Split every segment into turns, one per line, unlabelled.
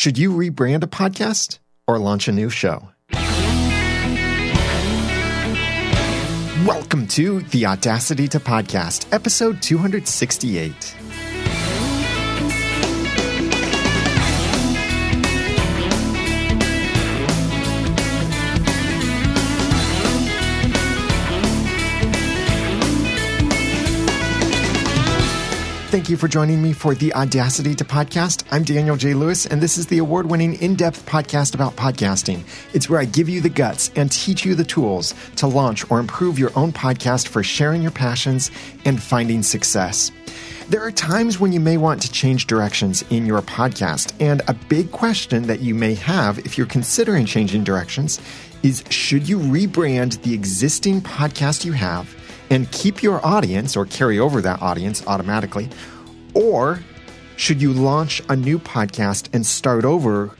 Should you rebrand a podcast or launch a new show? Welcome to the Audacity to Podcast, episode 268. Thank you for joining me for the Audacity to Podcast. I'm Daniel J. Lewis, and this is the award winning in depth podcast about podcasting. It's where I give you the guts and teach you the tools to launch or improve your own podcast for sharing your passions and finding success. There are times when you may want to change directions in your podcast, and a big question that you may have if you're considering changing directions is should you rebrand the existing podcast you have? And keep your audience or carry over that audience automatically? Or should you launch a new podcast and start over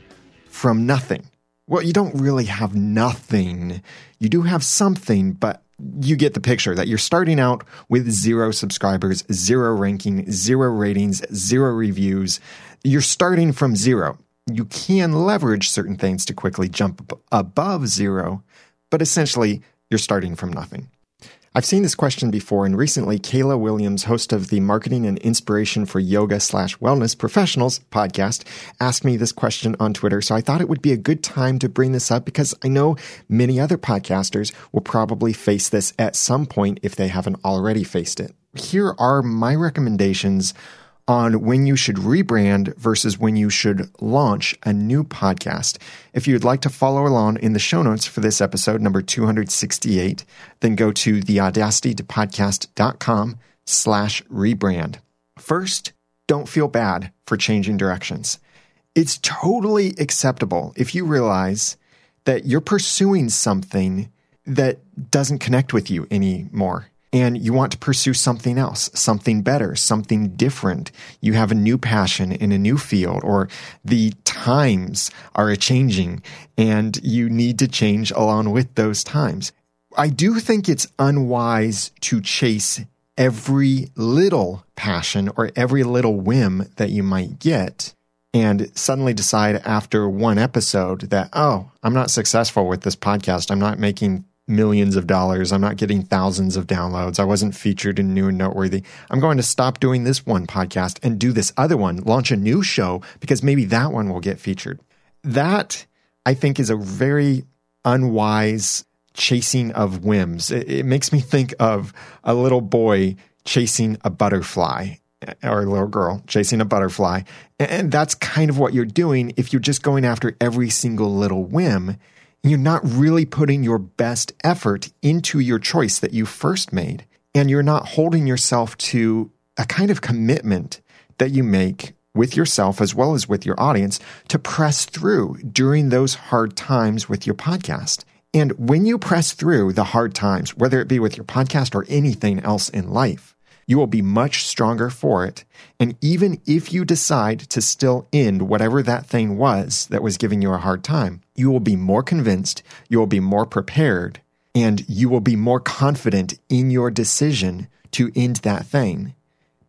from nothing? Well, you don't really have nothing. You do have something, but you get the picture that you're starting out with zero subscribers, zero ranking, zero ratings, zero reviews. You're starting from zero. You can leverage certain things to quickly jump above zero, but essentially you're starting from nothing. I've seen this question before, and recently Kayla Williams, host of the Marketing and Inspiration for Yoga slash Wellness Professionals podcast, asked me this question on Twitter. So I thought it would be a good time to bring this up because I know many other podcasters will probably face this at some point if they haven't already faced it. Here are my recommendations on when you should rebrand versus when you should launch a new podcast. If you'd like to follow along in the show notes for this episode, number 268, then go to theaudacitytopodcast.com slash rebrand. First, don't feel bad for changing directions. It's totally acceptable if you realize that you're pursuing something that doesn't connect with you anymore and you want to pursue something else, something better, something different. You have a new passion in a new field, or the times are changing and you need to change along with those times. I do think it's unwise to chase every little passion or every little whim that you might get and suddenly decide after one episode that, oh, I'm not successful with this podcast. I'm not making millions of dollars. I'm not getting thousands of downloads. I wasn't featured in new and noteworthy. I'm going to stop doing this one podcast and do this other one, launch a new show because maybe that one will get featured. That I think is a very unwise chasing of whims. It, it makes me think of a little boy chasing a butterfly or a little girl chasing a butterfly. And that's kind of what you're doing if you're just going after every single little whim you're not really putting your best effort into your choice that you first made. And you're not holding yourself to a kind of commitment that you make with yourself as well as with your audience to press through during those hard times with your podcast. And when you press through the hard times, whether it be with your podcast or anything else in life, you will be much stronger for it. And even if you decide to still end whatever that thing was that was giving you a hard time, you will be more convinced, you will be more prepared, and you will be more confident in your decision to end that thing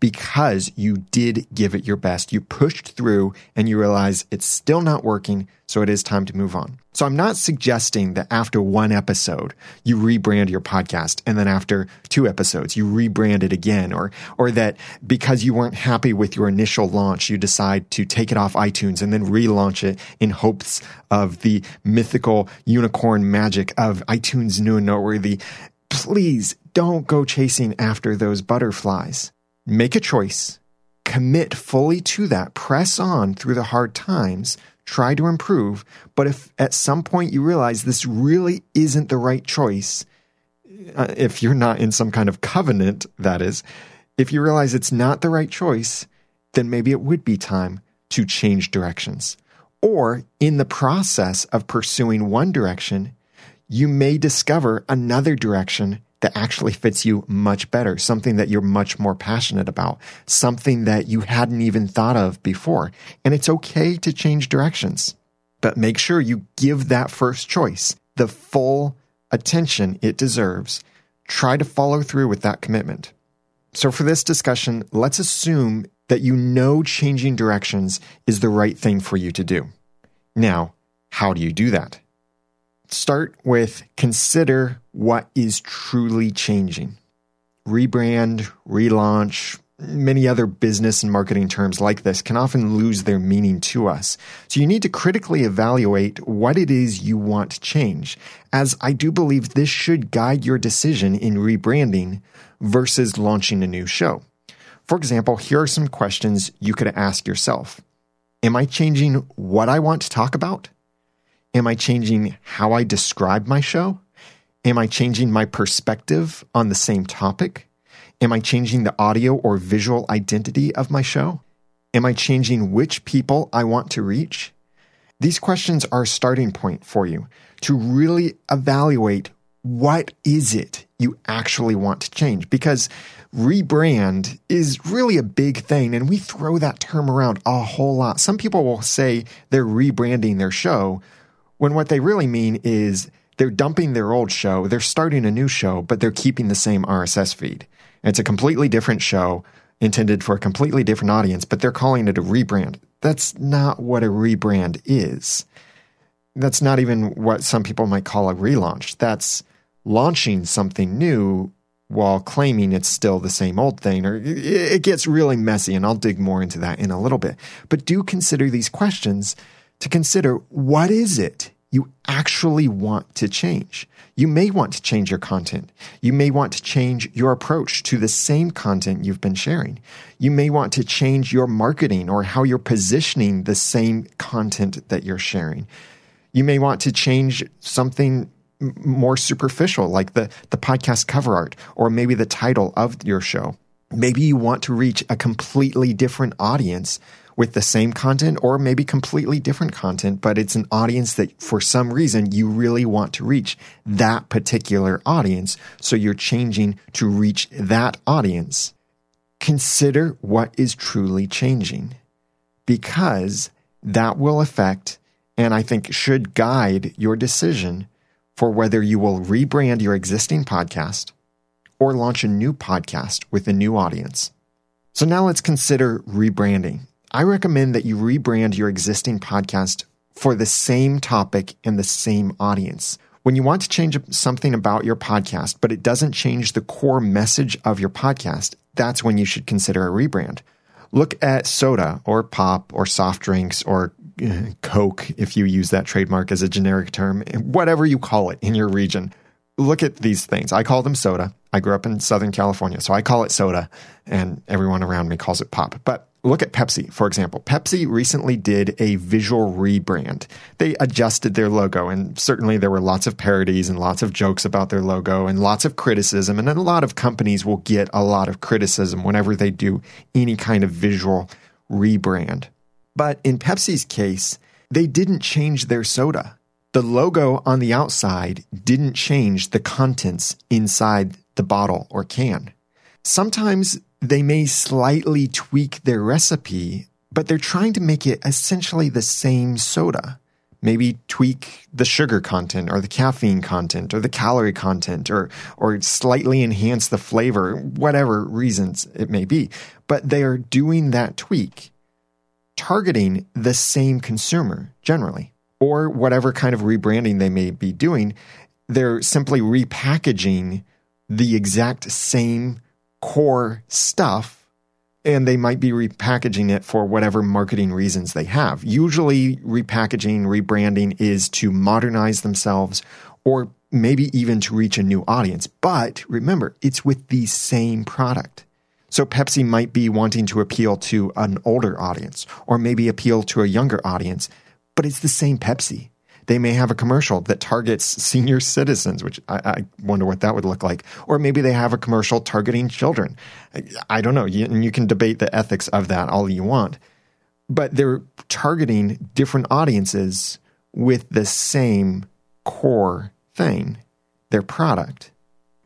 because you did give it your best. You pushed through and you realize it's still not working, so it is time to move on. So I'm not suggesting that after one episode you rebrand your podcast and then after two episodes you rebrand it again or or that because you weren't happy with your initial launch you decide to take it off iTunes and then relaunch it in hopes of the mythical unicorn magic of iTunes new and noteworthy. Please don't go chasing after those butterflies make a choice, commit fully to that, press on through the hard times, try to improve. But if at some point you realize this really isn't the right choice, uh, if you're not in some kind of covenant, that is, if you realize it's not the right choice, then maybe it would be time to change directions. Or in the process of pursuing one direction, you may discover another direction that actually fits you much better, something that you're much more passionate about, something that you hadn't even thought of before. And it's okay to change directions, but make sure you give that first choice the full attention it deserves. Try to follow through with that commitment. So for this discussion, let's assume that you know changing directions is the right thing for you to do. Now, how do you do that? Start with consider what is truly changing. Rebrand, relaunch, many other business and marketing terms like this can often lose their meaning to us. So you need to critically evaluate what it is you want to change, as I do believe this should guide your decision in rebranding versus launching a new show. For example, here are some questions you could ask yourself. Am I changing what I want to talk about? Am I changing how I describe my show? Am I changing my perspective on the same topic? Am I changing the audio or visual identity of my show? Am I changing which people I want to reach? These questions are a starting point for you to really evaluate what is it you actually want to change because rebrand is really a big thing and we throw that term around a whole lot. Some people will say they're rebranding their show when what they really mean is they're dumping their old show, they're starting a new show, but they're keeping the same RSS feed. It's a completely different show intended for a completely different audience, but they're calling it a rebrand. That's not what a rebrand is. That's not even what some people might call a relaunch. That's launching something new while claiming it's still the same old thing, or it gets really messy, and I'll dig more into that in a little bit. But do consider these questions to consider what is it you actually want to change? You may want to change your content. You may want to change your approach to the same content you've been sharing. You may want to change your marketing or how you're positioning the same content that you're sharing. You may want to change something more superficial, like the, the podcast cover art, or maybe the title of your show. Maybe you want to reach a completely different audience with the same content or maybe completely different content, but it's an audience that for some reason you really want to reach that particular audience. So you're changing to reach that audience. Consider what is truly changing because that will affect and I think should guide your decision for whether you will rebrand your existing podcast or launch a new podcast with a new audience. So now let's consider rebranding. I recommend that you rebrand your existing podcast for the same topic and the same audience. When you want to change something about your podcast, but it doesn't change the core message of your podcast, that's when you should consider a rebrand. Look at soda or pop or soft drinks or uh, Coke, if you use that trademark as a generic term, whatever you call it in your region. Look at these things. I call them soda. I grew up in Southern California, so I call it soda, and everyone around me calls it pop. But Look at Pepsi, for example. Pepsi recently did a visual rebrand. They adjusted their logo, and certainly there were lots of parodies and lots of jokes about their logo and lots of criticism. And a lot of companies will get a lot of criticism whenever they do any kind of visual rebrand. But in Pepsi's case, they didn't change their soda. The logo on the outside didn't change the contents inside the bottle or can. Sometimes they may slightly tweak their recipe, but they're trying to make it essentially the same soda. Maybe tweak the sugar content or the caffeine content or the calorie content or, or slightly enhance the flavor, whatever reasons it may be. But they are doing that tweak, targeting the same consumer generally, or whatever kind of rebranding they may be doing. They're simply repackaging the exact same core stuff and they might be repackaging it for whatever marketing reasons they have. Usually, repackaging, rebranding is to modernize themselves or maybe even to reach a new audience. But remember, it's with the same product. So Pepsi might be wanting to appeal to an older audience or maybe appeal to a younger audience, but it's the same Pepsi. They may have a commercial that targets senior citizens, which I, I, wonder what that would look like. Or maybe they have a commercial targeting children. I, I don't know. You, and you can debate the ethics of that all you want. But they're targeting different audiences with the same core thing, their product.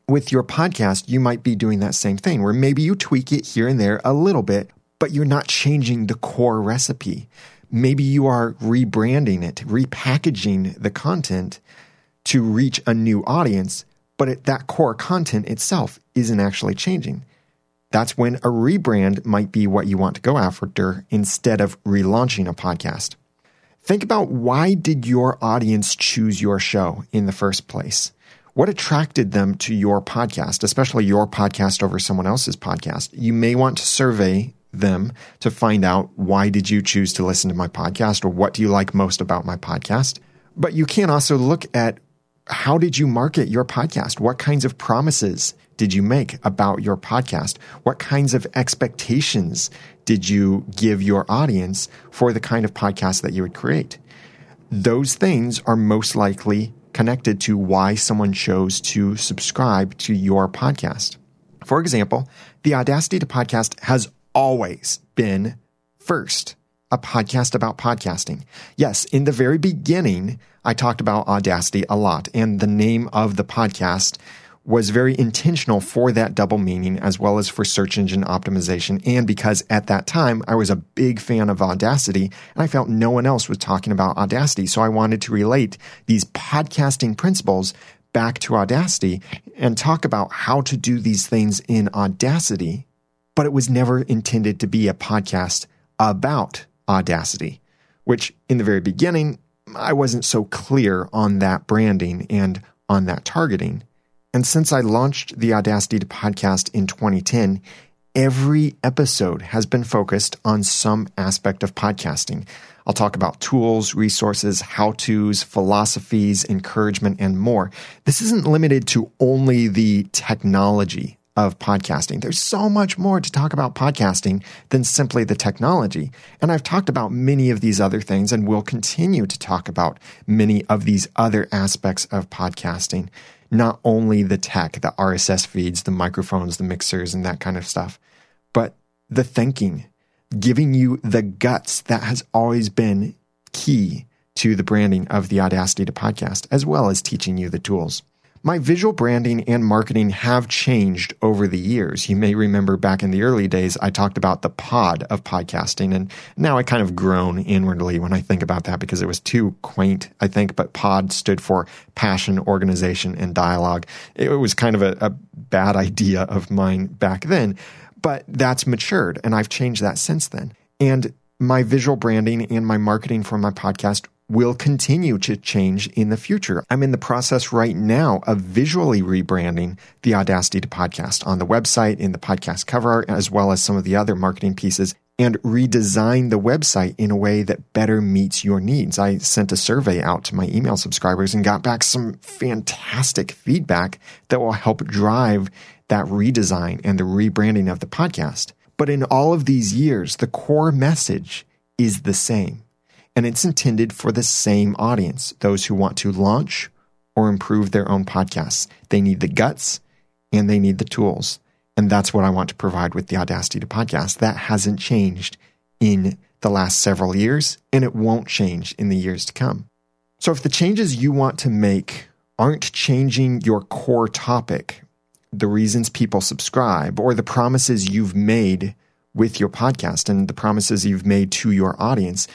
With your podcast, you might be doing that same thing where maybe you tweak it here and there a little bit, but you're not changing the core recipe. Maybe you are rebranding it, repackaging the content to reach a new audience, but it, that core content itself isn't actually changing. That's when a rebrand might be what you want to go after instead of relaunching a podcast. Think about why did your audience choose your show in the first place? What attracted them to your podcast, especially your podcast over someone else's podcast? You may want to survey them to find out why did you choose to listen to my podcast or what do you like most about my podcast? But you can also look at how did you market your podcast? What kinds of promises did you make about your podcast? What kinds of expectations did you give your audience for the kind of podcast that you would create? Those things are most likely connected to why someone chose to subscribe to your podcast. For example, the Audacity to Podcast has always been first a podcast about podcasting. Yes, in the very beginning, I talked about Audacity a lot, and the name of the podcast was very intentional for that double meaning as well as for search engine optimization. And because at that time I was a big fan of Audacity and I felt no one else was talking about Audacity. So I wanted to relate these podcasting principles back to Audacity and talk about how to do these things in Audacity. But it was never intended to be a podcast about Audacity, which in the very beginning, I wasn't so clear on that branding and on that targeting. And since I launched the Audacity podcast in 2010, every episode has been focused on some aspect of podcasting. I'll talk about tools, resources, how to's, philosophies, encouragement, and more. This isn't limited to only the technology of podcasting. There's so much more to talk about podcasting than simply the technology. And I've talked about many of these other things and will continue to talk about many of these other aspects of podcasting, not only the tech, the RSS feeds, the microphones, the mixers, and that kind of stuff, but the thinking, giving you the guts that has always been key to the branding of the Audacity to podcast, as well as teaching you the tools. My visual branding and marketing have changed over the years. You may remember back in the early days, I talked about the pod of podcasting, and now I kind of groan inwardly when I think about that because it was too quaint, I think. But pod stood for passion, organization, and dialogue. It was kind of a, a bad idea of mine back then, but that's matured, and I've changed that since then. And my visual branding and my marketing for my podcast will continue to change in the future. I'm in the process right now of visually rebranding the Audacity to podcast on the website, in the podcast cover art, as well as some of the other marketing pieces and redesign the website in a way that better meets your needs. I sent a survey out to my email subscribers and got back some fantastic feedback that will help drive that redesign and the rebranding of the podcast. But in all of these years, the core message is the same and it's intended for the same audience those who want to launch or improve their own podcasts. They need the guts and they need the tools. And that's what I want to provide with the Audacity to Podcast. That hasn't changed in the last several years, and it won't change in the years to come. So if the changes you want to make aren't changing your core topic, the reasons people subscribe, or the promises you've made with your podcast and the promises you've made to your audience,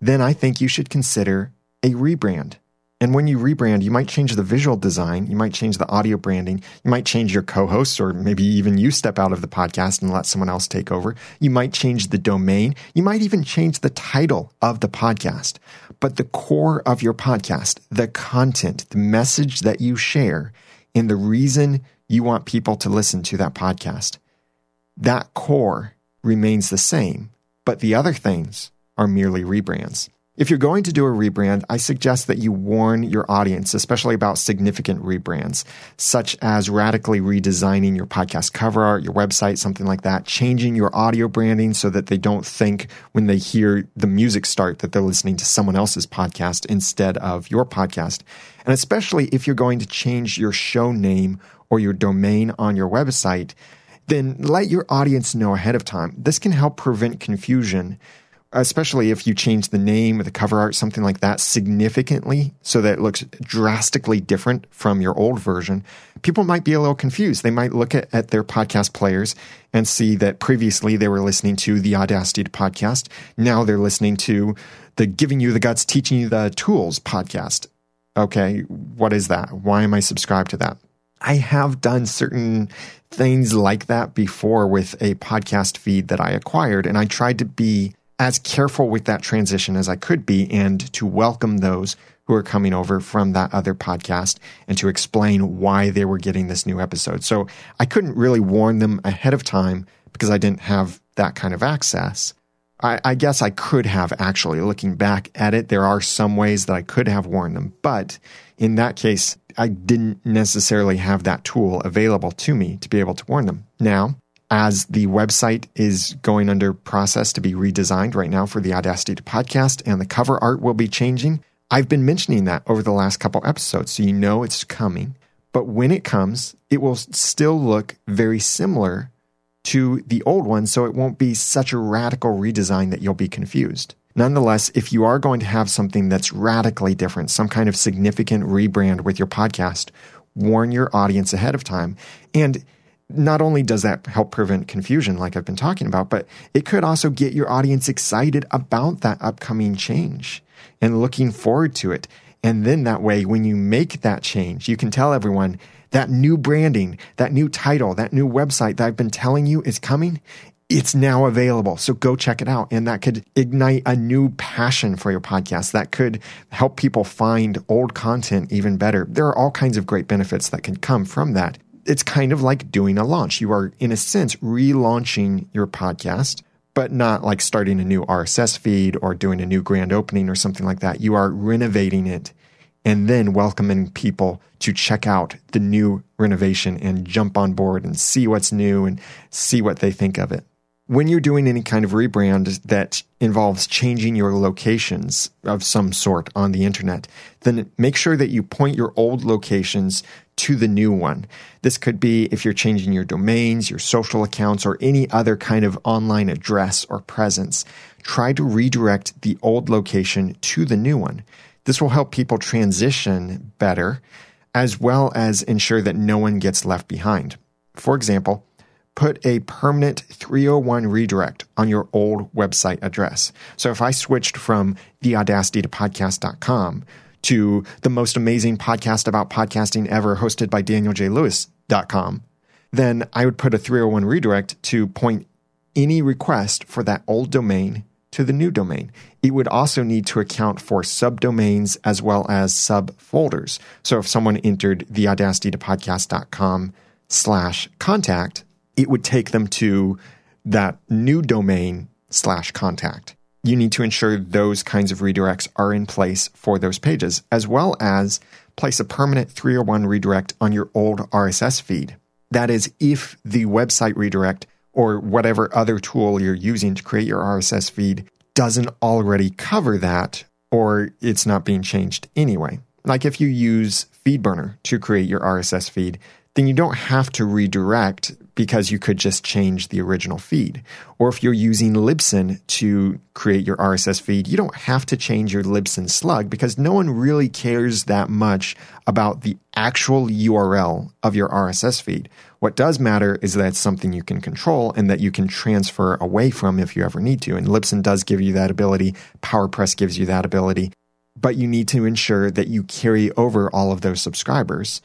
then I think you should consider a rebrand. And when you rebrand, you might change the visual design, you might change the audio branding, you might change your co hosts, or maybe even you step out of the podcast and let someone else take over. You might change the domain, you might even change the title of the podcast. But the core of your podcast, the content, the message that you share, and the reason you want people to listen to that podcast, that core remains the same. But the other things, are merely rebrands. If you're going to do a rebrand, I suggest that you warn your audience, especially about significant rebrands, such as radically redesigning your podcast cover art, your website, something like that, changing your audio branding so that they don't think when they hear the music start that they're listening to someone else's podcast instead of your podcast. And especially if you're going to change your show name or your domain on your website, then let your audience know ahead of time. This can help prevent confusion especially if you change the name or the cover art, something like that, significantly so that it looks drastically different from your old version, people might be a little confused. They might look at, at their podcast players and see that previously they were listening to the Audacity podcast. Now they're listening to the Giving You the Guts, Teaching You the Tools podcast. Okay, what is that? Why am I subscribed to that? I have done certain things like that before with a podcast feed that I acquired, and I tried to be as careful with that transition as I could be and to welcome those who are coming over from that other podcast and to explain why they were getting this new episode. So I couldn't really warn them ahead of time because I didn't have that kind of access. I, I, guess I could have actually, looking back at it, there are some ways that I could have warned them. But in that case, I didn't necessarily have that tool available to me to be able to warn them. Now, as the website is going under process to be redesigned right now for the Audacity to podcast and the cover art will be changing, I've been mentioning that over the last couple episodes, so you know it's coming. But when it comes, it will still look very similar to the old one, so it won't be such a radical redesign that you'll be confused. Nonetheless, if you are going to have something that's radically different, some kind of significant rebrand with your podcast, warn your audience ahead of time. And not only does that help prevent confusion, like I've been talking about, but it could also get your audience excited about that upcoming change and looking forward to it. And then that way, when you make that change, you can tell everyone that new branding, that new title, that new website that I've been telling you is coming. It's now available. So go check it out. And that could ignite a new passion for your podcast. That could help people find old content even better. There are all kinds of great benefits that can come from that. It's kind of like doing a launch. You are, in a sense, relaunching your podcast but not like starting a new RSS feed or doing a new grand opening or something like that. You are renovating it and then welcoming people to check out the new renovation and jump on board and see what's new and see what they think of it. When you're doing any kind of rebrand that involves changing your locations of some sort on the internet, then make sure that you point your old locations to the new one. This could be if you're changing your domains, your social accounts, or any other kind of online address or presence. Try to redirect the old location to the new one. This will help people transition better, as well as ensure that no one gets left behind. For example, put a permanent 301 redirect on your old website address. So if I switched from theaudacity to podcast.com, to the most amazing podcast about podcasting ever hosted by Daniel J. Lewis.com, then I would put a 301 redirect to point any request for that old domain to the new domain. It would also need to account for subdomains as well as subfolders. So if someone entered the audacity to podcast.com slash contact, it would take them to that new domain slash contact you need to ensure those kinds of redirects are in place for those pages, as well as place a permanent 301 redirect on your old RSS feed. That is, if the website redirect or whatever other tool you're using to create your RSS feed doesn't already cover that, or it's not being changed anyway. Like if you use FeedBurner to create your RSS feed, then you don't have to redirect because you could just change the original feed. Or if you're using Libsyn to create your RSS feed, you don't have to change your Libsyn slug because no one really cares that much about the actual URL of your RSS feed. What does matter is that it's something you can control and that you can transfer away from if you ever need to. And Libsyn does give you that ability. PowerPress gives you that ability. But you need to ensure that you carry over all of those subscribers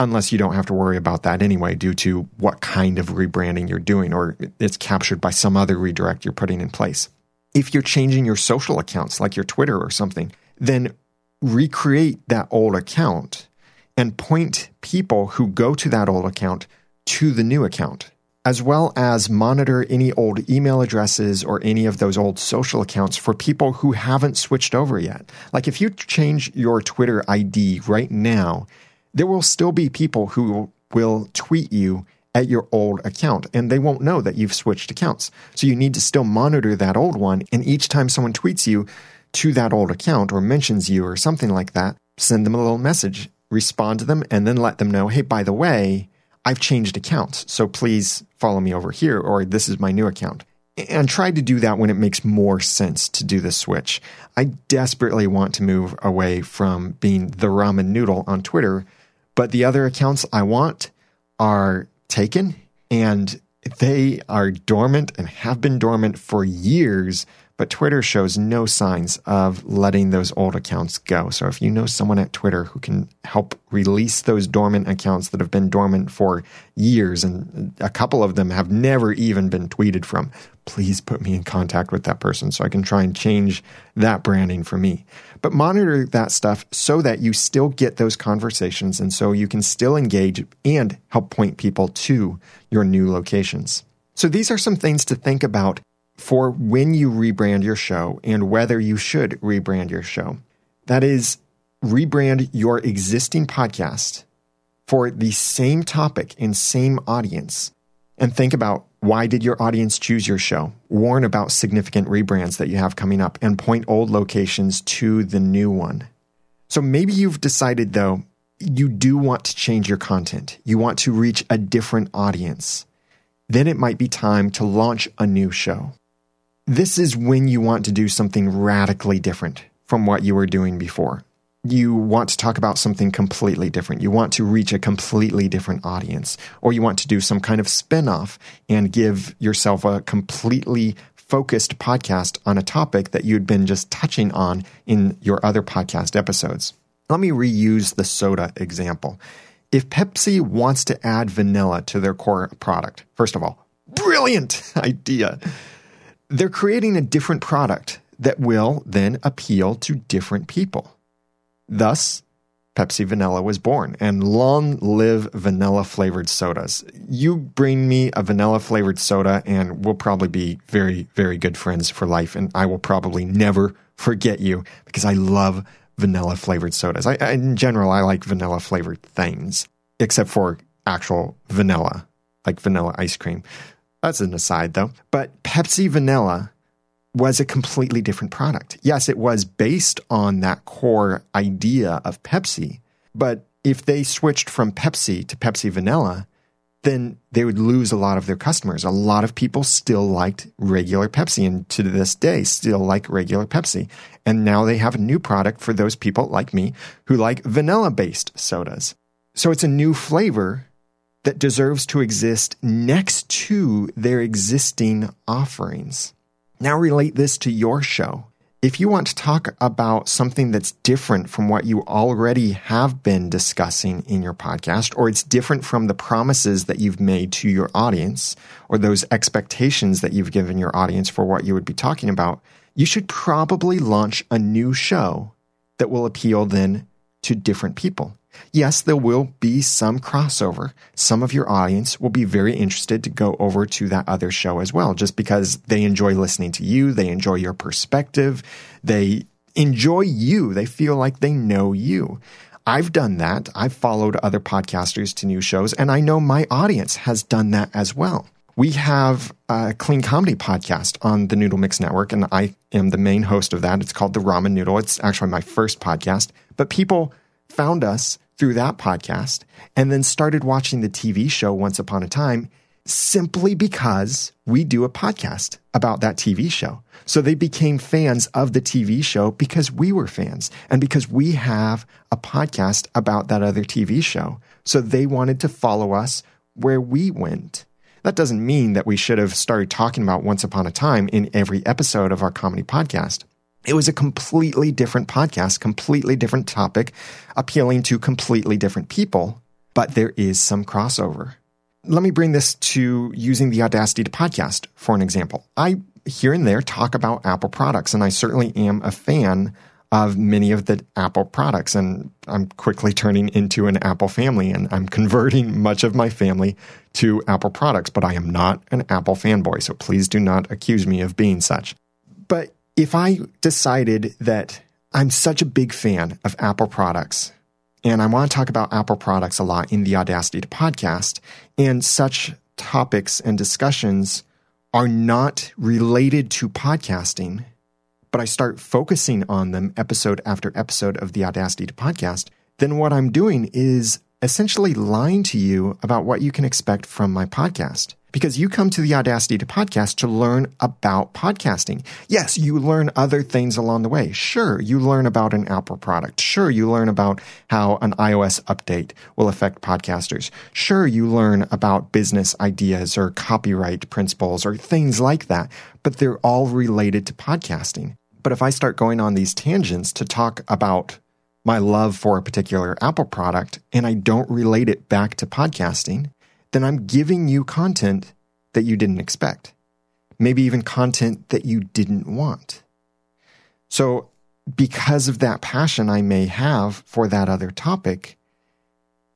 unless you don't have to worry about that anyway due to what kind of rebranding you're doing or it's captured by some other redirect you're putting in place. If you're changing your social accounts like your Twitter or something, then recreate that old account and point people who go to that old account to the new account, as well as monitor any old email addresses or any of those old social accounts for people who haven't switched over yet. Like if you change your Twitter ID right now there will still be people who will tweet you at your old account and they won't know that you've switched accounts. So you need to still monitor that old one. And each time someone tweets you to that old account or mentions you or something like that, send them a little message, respond to them, and then let them know, hey, by the way, I've changed accounts. So please follow me over here or this is my new account. And try to do that when it makes more sense to do the switch. I desperately want to move away from being the ramen noodle on Twitter but the other accounts I want are taken and they are dormant and have been dormant for years but Twitter shows no signs of letting those old accounts go. So if you know someone at Twitter who can help release those dormant accounts that have been dormant for years, and a couple of them have never even been tweeted from, please put me in contact with that person so I can try and change that branding for me. But monitor that stuff so that you still get those conversations and so you can still engage and help point people to your new locations. So these are some things to think about for when you rebrand your show and whether you should rebrand your show. That is, rebrand your existing podcast for the same topic and same audience. And think about why did your audience choose your show? Warn about significant rebrands that you have coming up and point old locations to the new one. So maybe you've decided, though, you do want to change your content. You want to reach a different audience. Then it might be time to launch a new show. This is when you want to do something radically different from what you were doing before. You want to talk about something completely different. You want to reach a completely different audience, or you want to do some kind of spinoff and give yourself a completely focused podcast on a topic that you'd been just touching on in your other podcast episodes. Let me reuse the soda example. If Pepsi wants to add vanilla to their core product, first of all, brilliant idea they're creating a different product that will then appeal to different people. Thus, Pepsi Vanilla was born, and long live vanilla flavored sodas. You bring me a vanilla flavored soda, and we'll probably be very, very good friends for life. And I will probably never forget you because I love vanilla flavored sodas. I, in general, I like vanilla flavored things, except for actual vanilla, like vanilla ice cream. That's an aside, though. But Pepsi Vanilla was a completely different product. Yes, it was based on that core idea of Pepsi, but if they switched from Pepsi to Pepsi Vanilla, then they would lose a lot of their customers. A lot of people still liked regular Pepsi and to this day still like regular Pepsi. And now they have a new product for those people like me who like vanilla based sodas. So it's a new flavor that deserves to exist next to their existing offerings. Now relate this to your show. If you want to talk about something that's different from what you already have been discussing in your podcast, or it's different from the promises that you've made to your audience, or those expectations that you've given your audience for what you would be talking about, you should probably launch a new show that will appeal then to different people. Yes, there will be some crossover. Some of your audience will be very interested to go over to that other show as well, just because they enjoy listening to you. They enjoy your perspective. They enjoy you. They feel like they know you. I've done that. I've followed other podcasters to new shows, and I know my audience has done that as well. We have a clean comedy podcast on the Noodle Mix Network, and I am the main host of that. It's called The Ramen Noodle. It's actually my first podcast, but people found us through that podcast and then started watching the TV show Once Upon a Time simply because we do a podcast about that TV show. So they became fans of the TV show because we were fans and because we have a podcast about that other TV show. So they wanted to follow us where we went. That doesn't mean that we should have started talking about Once Upon a Time in every episode of our comedy podcast. It was a completely different podcast, completely different topic, appealing to completely different people, but there is some crossover. Let me bring this to using the Audacity to podcast for an example. I here and there talk about Apple products, and I certainly am a fan of many of the Apple products. And I'm quickly turning into an Apple family, and I'm converting much of my family to Apple products, but I am not an Apple fanboy. So please do not accuse me of being such. But if I decided that I'm such a big fan of Apple products and I want to talk about Apple products a lot in the Audacity to podcast, and such topics and discussions are not related to podcasting, but I start focusing on them episode after episode of the Audacity to podcast, then what I'm doing is essentially lying to you about what you can expect from my podcast because you come to the Audacity to podcast to learn about podcasting. Yes, you learn other things along the way. Sure, you learn about an Apple product. Sure, you learn about how an iOS update will affect podcasters. Sure, you learn about business ideas or copyright principles or things like that, but they're all related to podcasting. But if I start going on these tangents to talk about my love for a particular Apple product and I don't relate it back to podcasting, then I'm giving you content that you didn't expect. Maybe even content that you didn't want. So, because of that passion I may have for that other topic,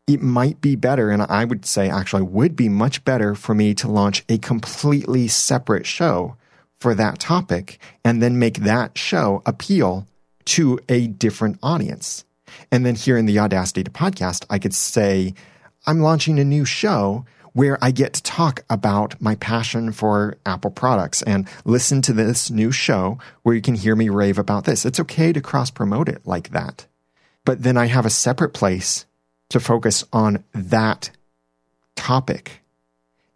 it might be better, and I would say actually would be much better for me to launch a completely separate show for that topic and then make that show appeal to a different audience. And then here in the Audacity to podcast, I could say, I'm launching a new show where I get to talk about my passion for Apple products and listen to this new show where you can hear me rave about this. It's okay to cross promote it like that. But then I have a separate place to focus on that topic.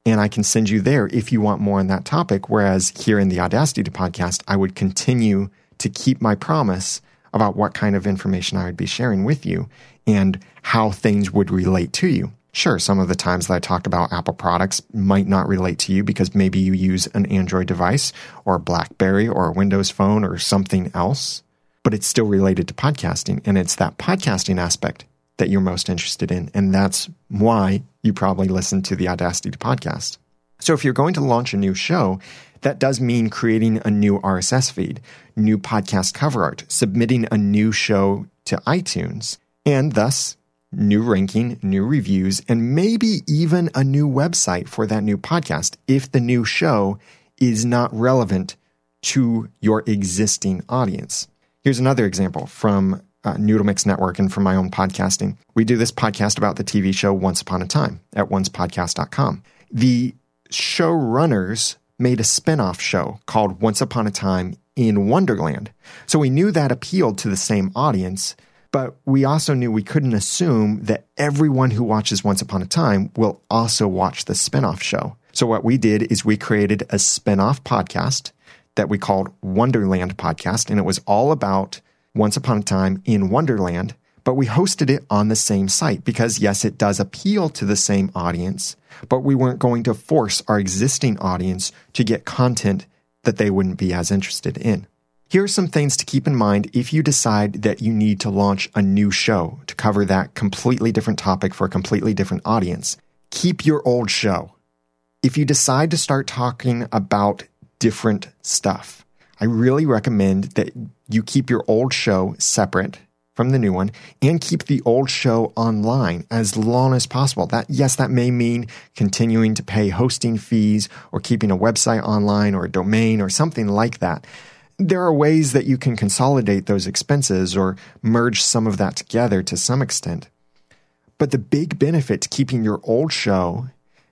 And I can send you there if you want more on that topic. Whereas here in the Audacity to podcast, I would continue to keep my promise about what kind of information I would be sharing with you and how things would relate to you. Sure, some of the times that I talk about Apple products might not relate to you because maybe you use an Android device or a Blackberry or a Windows phone or something else, but it's still related to podcasting. And it's that podcasting aspect that you're most interested in. And that's why you probably listen to the Audacity to podcast. So if you're going to launch a new show, that does mean creating a new RSS feed, new podcast cover art, submitting a new show to iTunes, and thus new ranking, new reviews, and maybe even a new website for that new podcast if the new show is not relevant to your existing audience. Here's another example from uh, Noodle Mix Network and from my own podcasting. We do this podcast about the TV show Once Upon a Time at oncepodcast.com. The showrunners made a spin-off show called Once Upon a Time in Wonderland. So we knew that appealed to the same audience, but we also knew we couldn't assume that everyone who watches Once Upon a Time will also watch the spinoff show. So what we did is we created a spinoff podcast that we called Wonderland Podcast, and it was all about Once Upon a Time in Wonderland, but we hosted it on the same site because yes, it does appeal to the same audience, but we weren't going to force our existing audience to get content that they wouldn't be as interested in. Here are some things to keep in mind if you decide that you need to launch a new show to cover that completely different topic for a completely different audience. Keep your old show. If you decide to start talking about different stuff, I really recommend that you keep your old show separate from the new one and keep the old show online as long as possible. That, yes, that may mean continuing to pay hosting fees or keeping a website online or a domain or something like that there are ways that you can consolidate those expenses or merge some of that together to some extent. But the big benefit to keeping your old show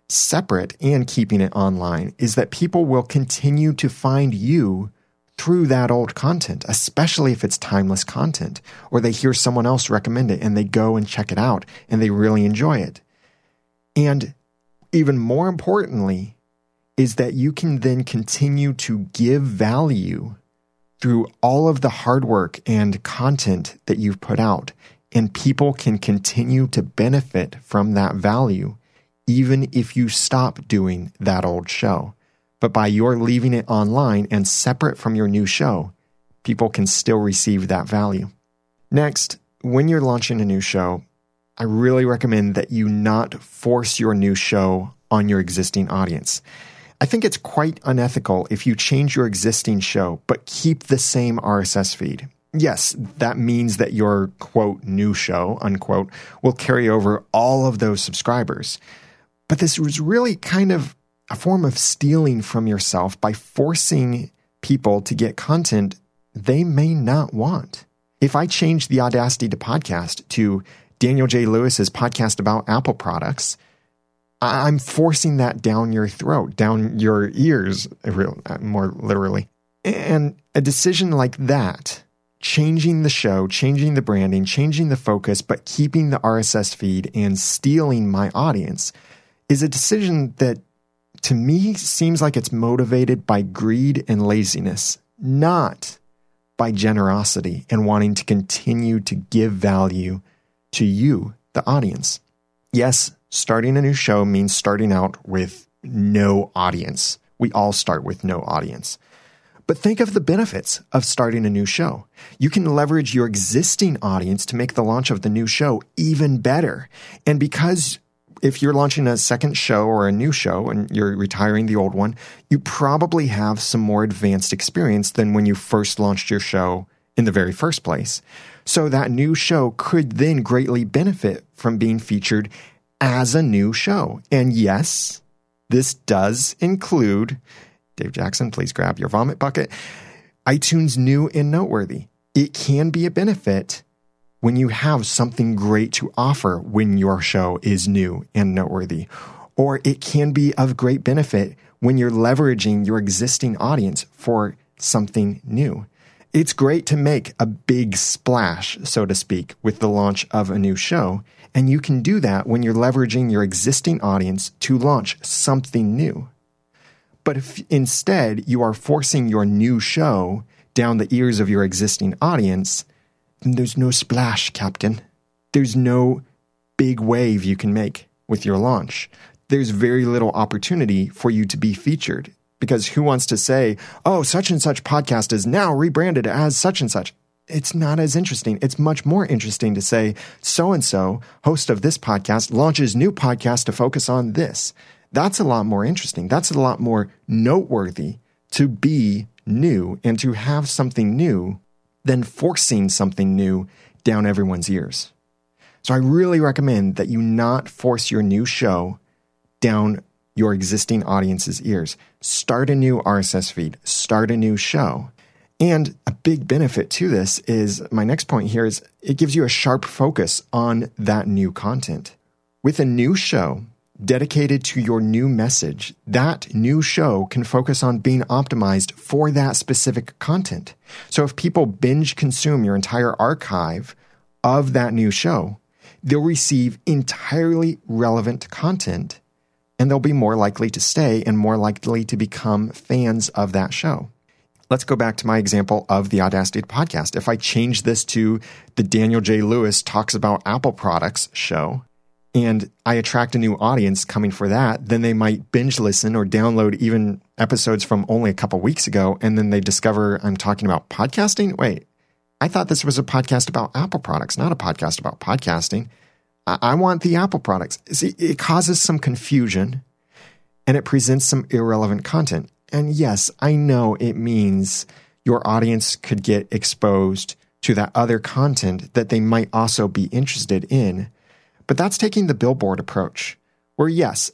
separate and keeping it online is that people will continue to find you through that old content, especially if it's timeless content, or they hear someone else recommend it and they go and check it out and they really enjoy it. And even more importantly, is that you can then continue to give value through all of the hard work and content that you've put out, and people can continue to benefit from that value, even if you stop doing that old show. But by your leaving it online and separate from your new show, people can still receive that value. Next, when you're launching a new show, I really recommend that you not force your new show on your existing audience. I think it's quite unethical if you change your existing show but keep the same RSS feed. Yes, that means that your quote new show unquote will carry over all of those subscribers. But this was really kind of a form of stealing from yourself by forcing people to get content they may not want. If I change the Audacity to podcast to Daniel J. Lewis's podcast about Apple products, I'm forcing that down your throat, down your ears, more literally. And a decision like that changing the show, changing the branding, changing the focus, but keeping the RSS feed and stealing my audience is a decision that to me seems like it's motivated by greed and laziness, not by generosity and wanting to continue to give value to you, the audience. Yes, starting a new show means starting out with no audience. We all start with no audience. But think of the benefits of starting a new show. You can leverage your existing audience to make the launch of the new show even better. And because if you're launching a second show or a new show and you're retiring the old one, you probably have some more advanced experience than when you first launched your show in the very first place. So that new show could then greatly benefit from being featured as a new show. And yes, this does include Dave Jackson, please grab your vomit bucket. iTunes new and noteworthy. It can be a benefit when you have something great to offer when your show is new and noteworthy. Or it can be of great benefit when you're leveraging your existing audience for something new. It's great to make a big splash, so to speak, with the launch of a new show. And you can do that when you're leveraging your existing audience to launch something new. But if instead you are forcing your new show down the ears of your existing audience, there's no splash, Captain. There's no big wave you can make with your launch. There's very little opportunity for you to be featured because who wants to say, oh, such and such podcast is now rebranded as such and such? It's not as interesting. It's much more interesting to say, so and so, host of this podcast, launches new podcast to focus on this. That's a lot more interesting. That's a lot more noteworthy to be new and to have something new than forcing something new down everyone's ears. So I really recommend that you not force your new show down your existing audience's ears. Start a new RSS feed, start a new show. And a big benefit to this is my next point here is it gives you a sharp focus on that new content. With a new show, dedicated to your new message, that new show can focus on being optimized for that specific content. So if people binge consume your entire archive of that new show, they'll receive entirely relevant content and they'll be more likely to stay and more likely to become fans of that show. Let's go back to my example of the Audacity podcast. If I change this to the Daniel J. Lewis talks about Apple products show, and I attract a new audience coming for that, then they might binge listen or download even episodes from only a couple weeks ago. And then they discover I'm talking about podcasting. Wait, I thought this was a podcast about Apple products, not a podcast about podcasting. I, I want the Apple products. See, it causes some confusion and it presents some irrelevant content. And yes, I know it means your audience could get exposed to that other content that they might also be interested in but that's taking the billboard approach, where yes,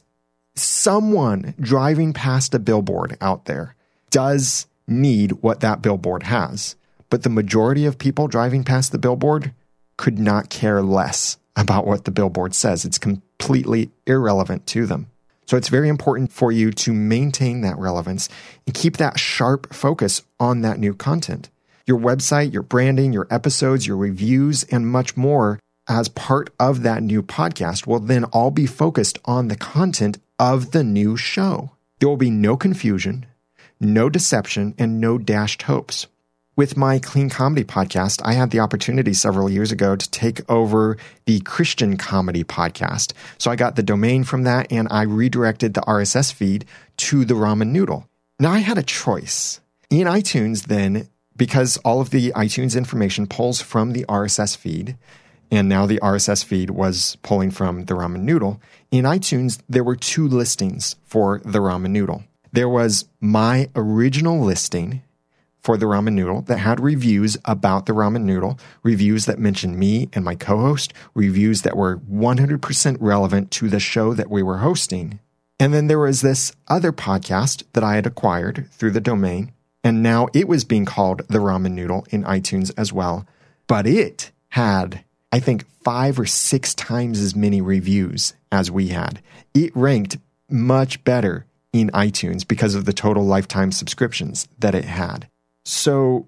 someone driving past a billboard out there does need what that billboard has. But the majority of people driving past the billboard could not care less about what the billboard says. It's completely irrelevant to them. So it's very important for you to maintain that relevance and keep that sharp focus on that new content. Your website, your branding, your episodes, your reviews, and much more as part of that new podcast will then all be focused on the content of the new show. There will be no confusion, no deception, and no dashed hopes. With my Clean Comedy podcast, I had the opportunity several years ago to take over the Christian Comedy podcast. So I got the domain from that and I redirected the RSS feed to the ramen noodle. Now I had a choice. In iTunes, then, because all of the iTunes information pulls from the RSS feed, and now the RSS feed was pulling from the ramen noodle. In iTunes, there were two listings for the ramen noodle. There was my original listing for the ramen noodle that had reviews about the ramen noodle, reviews that mentioned me and my co host, reviews that were 100% relevant to the show that we were hosting. And then there was this other podcast that I had acquired through the domain, and now it was being called the ramen noodle in iTunes as well. But it had I think, five or six times as many reviews as we had. It ranked much better in iTunes because of the total lifetime subscriptions that it had. So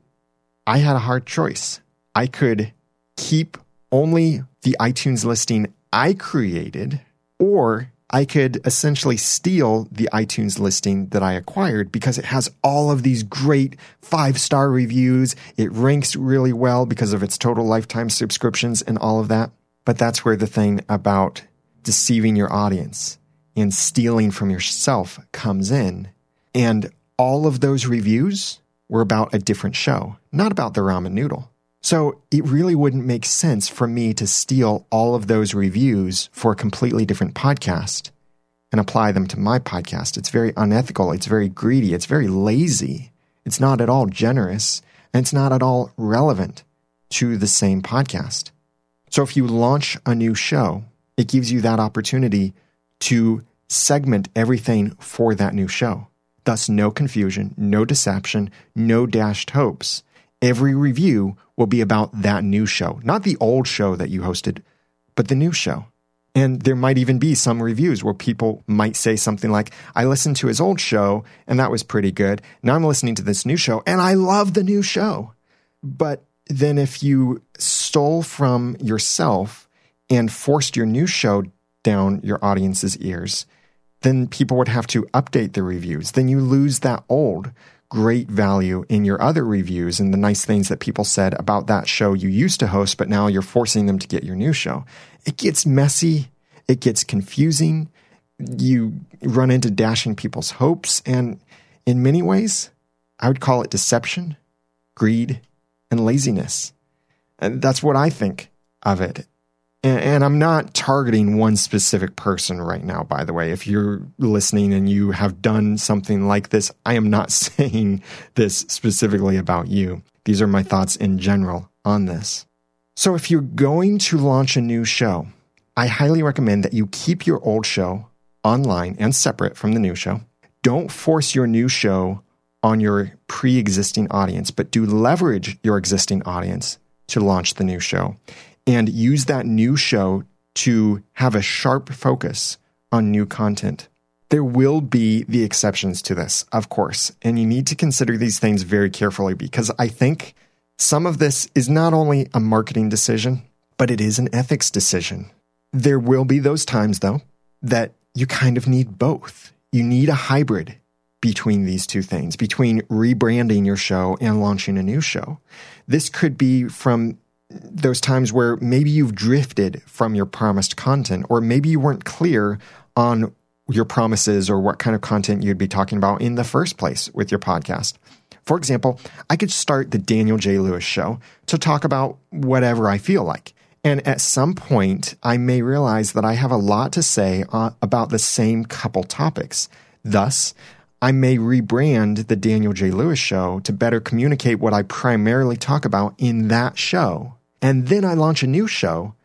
I had a hard choice. I could keep only the iTunes listing I created, or I could essentially steal the iTunes listing that I acquired because it has all of these great five star reviews. It ranks really well because of its total lifetime subscriptions and all of that. But that's where the thing about deceiving your audience and stealing from yourself comes in. And all of those reviews were about a different show, not about the ramen noodle. So it really wouldn't make sense for me to steal all of those reviews for a completely different podcast and apply them to my podcast. It's very unethical. It's very greedy. It's very lazy. It's not at all generous and it's not at all relevant to the same podcast. So if you launch a new show, it gives you that opportunity to segment everything for that new show. Thus, no confusion, no deception, no dashed hopes. Every review will be about that new show, not the old show that you hosted, but the new show. And there might even be some reviews where people might say something like, I listened to his old show and that was pretty good. Now I'm listening to this new show and I love the new show. But then if you stole from yourself and forced your new show down your audience's ears, then people would have to update the reviews. Then you lose that old great value in your other reviews and the nice things that people said about that show you used to host, but now you're forcing them to get your new show. It gets messy. It gets confusing. You run into dashing people's hopes. And in many ways, I would call it deception, greed, and laziness. And that's what I think of it. And, and, I'm not targeting one specific person right now, by the way. If you're listening and you have done something like this, I am not saying this specifically about you. These are my thoughts in general on this. So if you're going to launch a new show, I highly recommend that you keep your old show online and separate from the new show. Don't force your new show on your pre existing audience, but do leverage your existing audience to launch the new show and use that new show to have a sharp focus on new content. There will be the exceptions to this, of course, and you need to consider these things very carefully because I think some of this is not only a marketing decision, but it is an ethics decision. There will be those times, though, that you kind of need both. You need a hybrid between these two things, between rebranding your show and launching a new show. This could be from those times where maybe you've drifted from your promised content, or maybe you weren't clear on your promises or what kind of content you'd be talking about in the first place with your podcast. For example, I could start the Daniel J. Lewis show to talk about whatever I feel like. And at some point, I may realize that I have a lot to say uh, about the same couple topics. Thus, I may rebrand the Daniel J. Lewis show to better communicate what I primarily talk about in that show. And then I launch a new show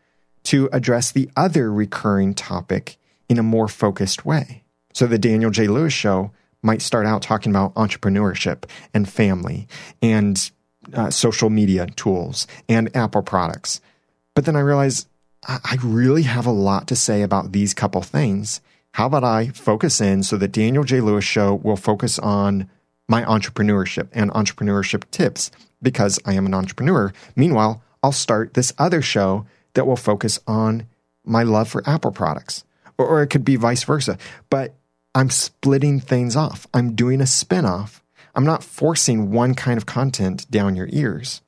to address the other recurring topic in a more focused way. So the Daniel J. Lewis show might start out talking about entrepreneurship and family and uh, social media tools and Apple products. But then I realize I, I really have a lot to say about these couple things. How about I focus in so that Daniel J. Lewis show will focus on my entrepreneurship and entrepreneurship tips because I am an entrepreneur. Meanwhile, I'll start this other show that will focus on my love for Apple products. Or, or it could be vice versa. But I'm splitting things off. I'm doing a spinoff. I'm not forcing one kind of content down your ears,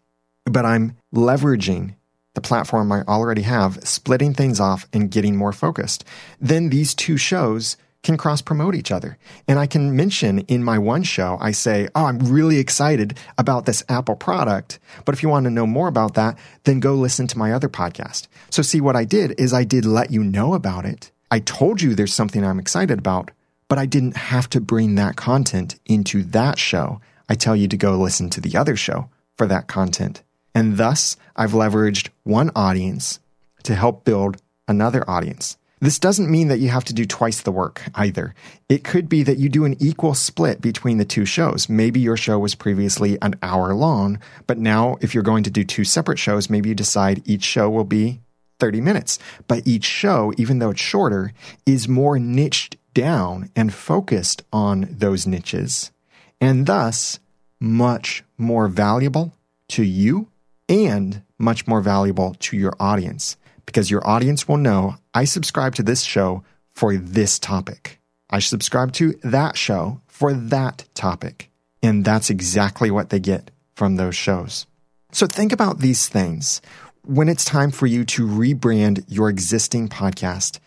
but I'm leveraging the platform I already have, splitting things off and getting more focused. Then these two shows can cross promote each other. And I can mention in my one show, I say, Oh, I'm really excited about this Apple product. But if you want to know more about that, then go listen to my other podcast. So see what I did is I did let you know about it. I told you there's something I'm excited about, but I didn't have to bring that content into that show. I tell you to go listen to the other show for that content. And thus, I've leveraged one audience to help build another audience. This doesn't mean that you have to do twice the work either. It could be that you do an equal split between the two shows. Maybe your show was previously an hour long, but now if you're going to do two separate shows, maybe you decide each show will be 30 minutes. But each show, even though it's shorter, is more niched down and focused on those niches, and thus much more valuable to you and much more valuable to your audience because your audience will know I subscribe to this show for this topic. I subscribe to that show for that topic. And that's exactly what they get from those shows. So think about these things when it's time for you to rebrand your existing podcast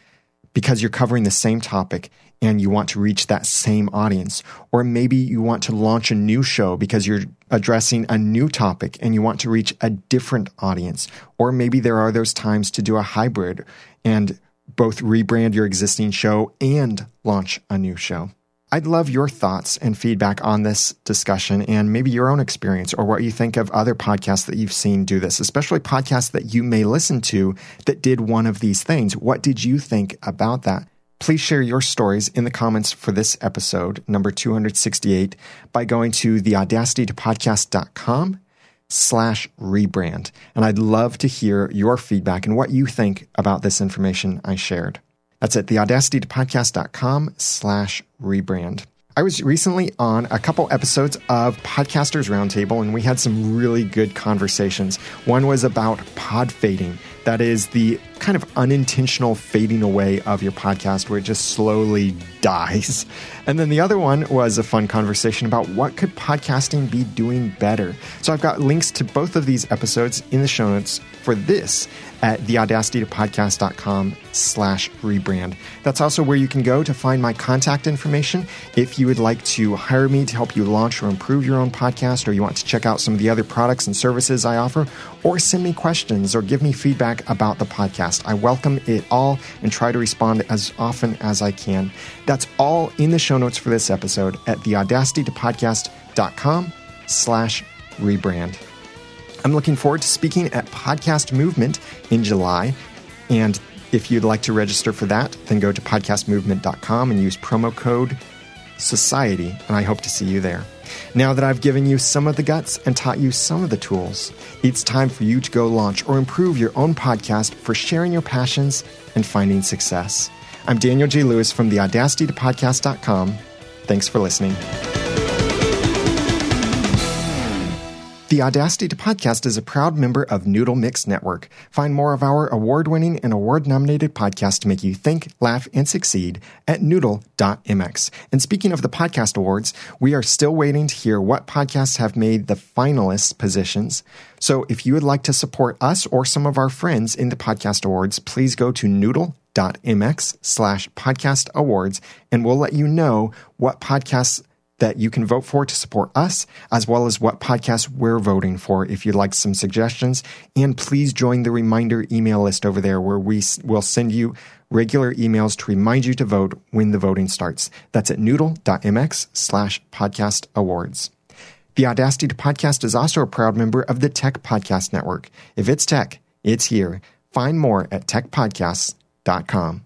because you're covering the same topic and you want to reach that same audience. Or maybe you want to launch a new show because you're addressing a new topic and you want to reach a different audience. Or maybe there are those times to do a hybrid and both rebrand your existing show and launch a new show. I'd love your thoughts and feedback on this discussion and maybe your own experience or what you think of other podcasts that you've seen do this, especially podcasts that you may listen to that did one of these things. What did you think about that? Please share your stories in the comments for this episode, number 268, by going to theaudacitytopodcast.com slash rebrand. And I'd love to hear your feedback and what you think about this information I shared. That's at theaudacitytopodcast.com slash rebrand. I was recently on a couple episodes of Podcasters Roundtable, and we had some really good conversations. One was about pod fading. That is the kind of unintentional fading away of your podcast where it just slowly dies. And then the other one was a fun conversation about what could podcasting be doing better. So I've got links to both of these episodes in the show notes for this at theaudacitytopodcast.com slash rebrand. That's also where you can go to find my contact information if you would like to hire me to help you launch or improve your own podcast, or you want to check out some of the other products and services I offer, or send me questions or give me feedback about the podcast. I welcome it all and try to respond as often as I can. That's all in the show notes for this episode at theaudacitytopodcast.com slash rebrand. I'm looking forward to speaking at Podcast Movement in July. And if you'd like to register for that, then go to podcastmovement.com and use promo code SOCIETY, and I hope to see you there. Now that I've given you some of the guts and taught you some of the tools, it's time for you to go launch or improve your own podcast for sharing your passions and finding success. I'm Daniel J. Lewis from the Audacity to Podcast.com. Thanks for listening. The Audacity to Podcast is a proud member of Noodle Mix Network. Find more of our award winning and award nominated podcasts to make you think, laugh, and succeed at noodle.mx. And speaking of the podcast awards, we are still waiting to hear what podcasts have made the finalist positions. So if you would like to support us or some of our friends in the podcast awards, please go to noodle.mx slash podcast awards and we'll let you know what podcasts that you can vote for to support us, as well as what podcasts we're voting for if you'd like some suggestions. And please join the reminder email list over there where we will send you regular emails to remind you to vote when the voting starts. That's at noodle.mx slash podcast awards. The Audacity to Podcast is also a proud member of the Tech Podcast Network. If it's tech, it's here. Find more at techpodcasts.com.